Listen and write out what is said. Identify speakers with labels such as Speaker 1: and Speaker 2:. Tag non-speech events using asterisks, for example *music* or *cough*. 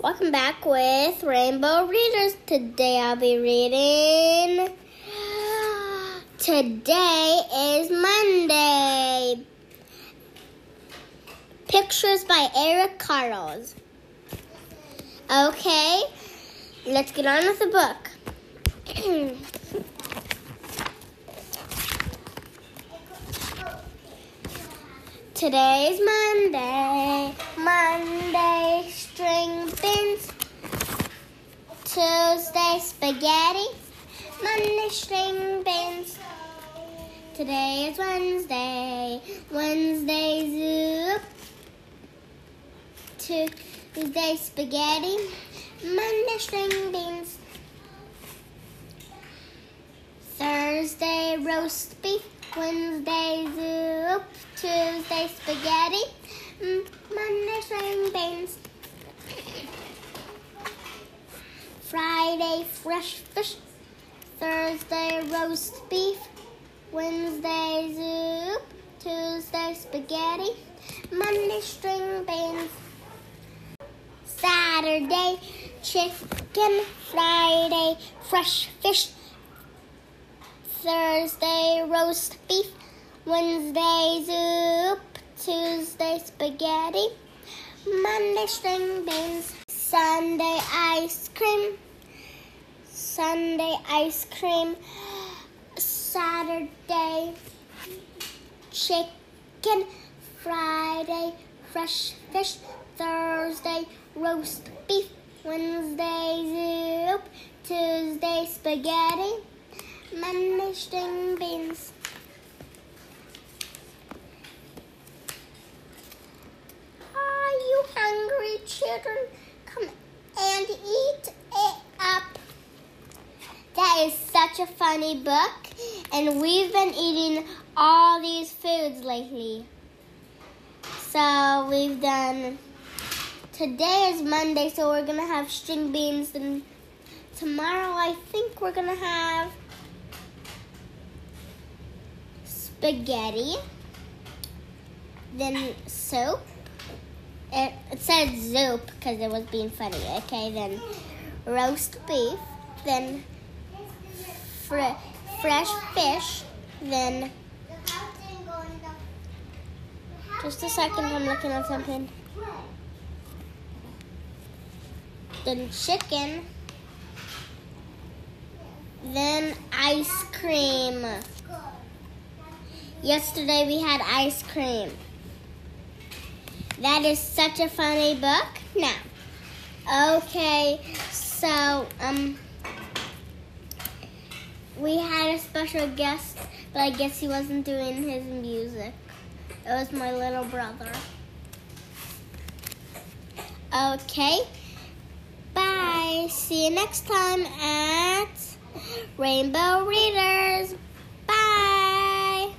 Speaker 1: Welcome back with Rainbow Readers. Today I'll be reading. Today is Monday. Pictures by Eric Carles. Okay, let's get on with the book. *clears throat* Today's Monday. Monday, beans. Tuesday, spaghetti. Monday, string beans. Today is Wednesday. Wednesday, soup. Tuesday, spaghetti. Monday, string beans. Thursday, roast beef. Wednesday, soup. Tuesday, spaghetti. Mm, Monday, string beans. Friday, fresh fish. Thursday, roast beef. Wednesday, soup. Tuesday, spaghetti. Monday, string beans. Saturday, chicken. Friday, fresh fish. Thursday, roast beef. Wednesday, soup. Tuesday, spaghetti. Monday, string beans. Sunday, ice cream. Sunday, ice cream. Saturday, chicken. Friday, fresh fish. Thursday, roast beef. Wednesday, soup. Tuesday, spaghetti. Monday, string beans. Are you hungry, children? Come and eat it up. That is such a funny book, and we've been eating all these foods lately. So we've done. Today is Monday, so we're gonna have string beans, and tomorrow I think we're gonna have spaghetti, then soup. It, it said soup because it was being funny. Okay, then roast beef, then fr- fresh fish, then just a second. I'm looking at something. Then chicken, then ice cream. Yesterday we had ice cream. That is such a funny book. Now, okay, so um, we had a special guest, but I guess he wasn't doing his music. It was my little brother. Okay, bye. See you next time at Rainbow Readers.